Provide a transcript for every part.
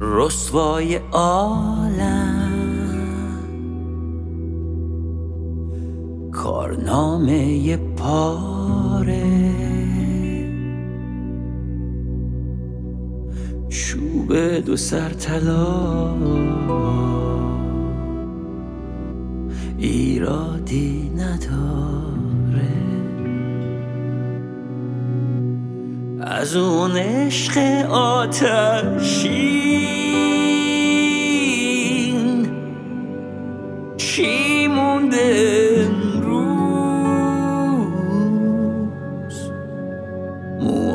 رسوای عالم. کارنامه پاره. چوب دو سر طلا. ایرادی نداره. از اون عشق آتشین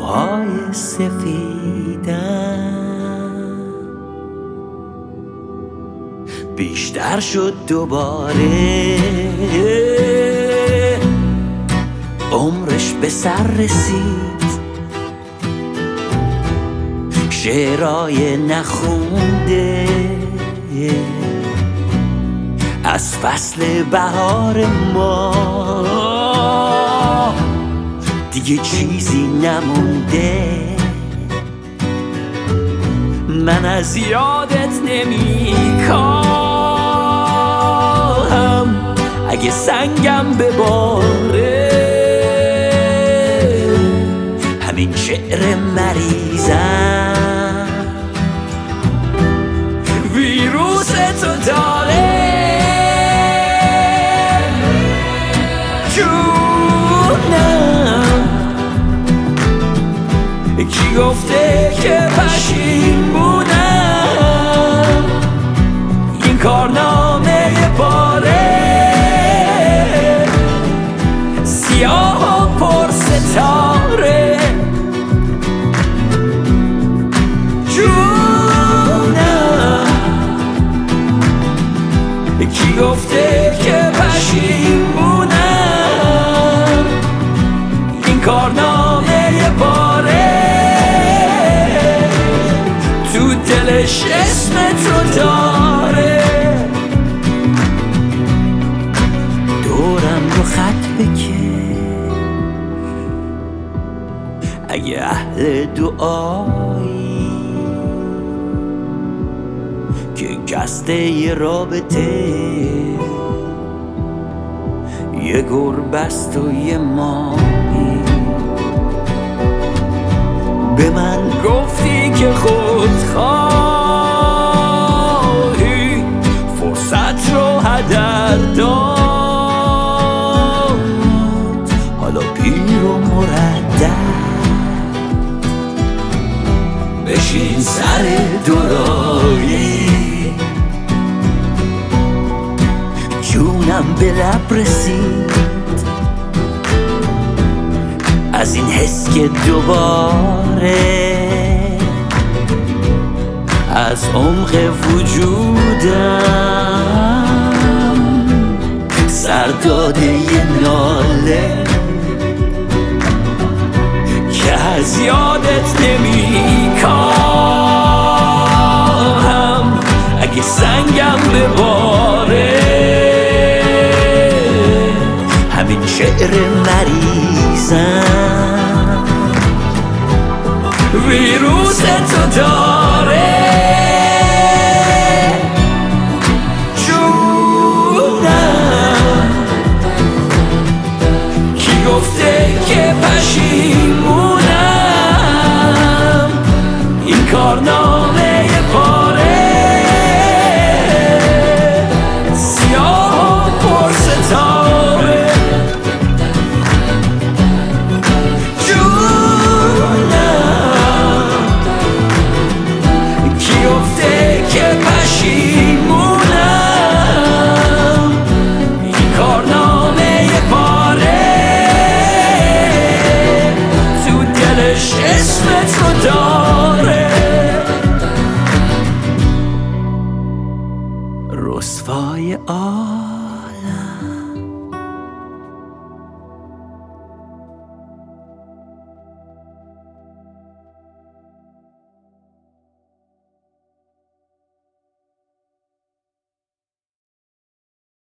موهای سفیدم. بیشتر شد دوباره. عمرش به سر رسید. شعرای نخونده. از فصل بهار ما. دیگه چیزی نمونده. من از یادت نمی کاهم اگه سنگم بباره همین شعر مریضم. ویروس تو داره. گفته که پشیمونم این کارنامه پاره سیاه و پر ستاره. جونم. کی گفته که پشیمونم این کارنامه دلش اسم تو داره. دورم رو خط بکش. اگه اهل دعایی که قصد یه رابطه یه گربست و یه ماهی. به من گفتی که خود خواهی حالا پیر و مردد. بشین سر دورایی. جونم به لب رسید. از این حس که دوباره از عمق وجودم یادت نمی کاهم اگه سنگم بباره همین شعر مریضم. ویروس تو داره. رسوای آ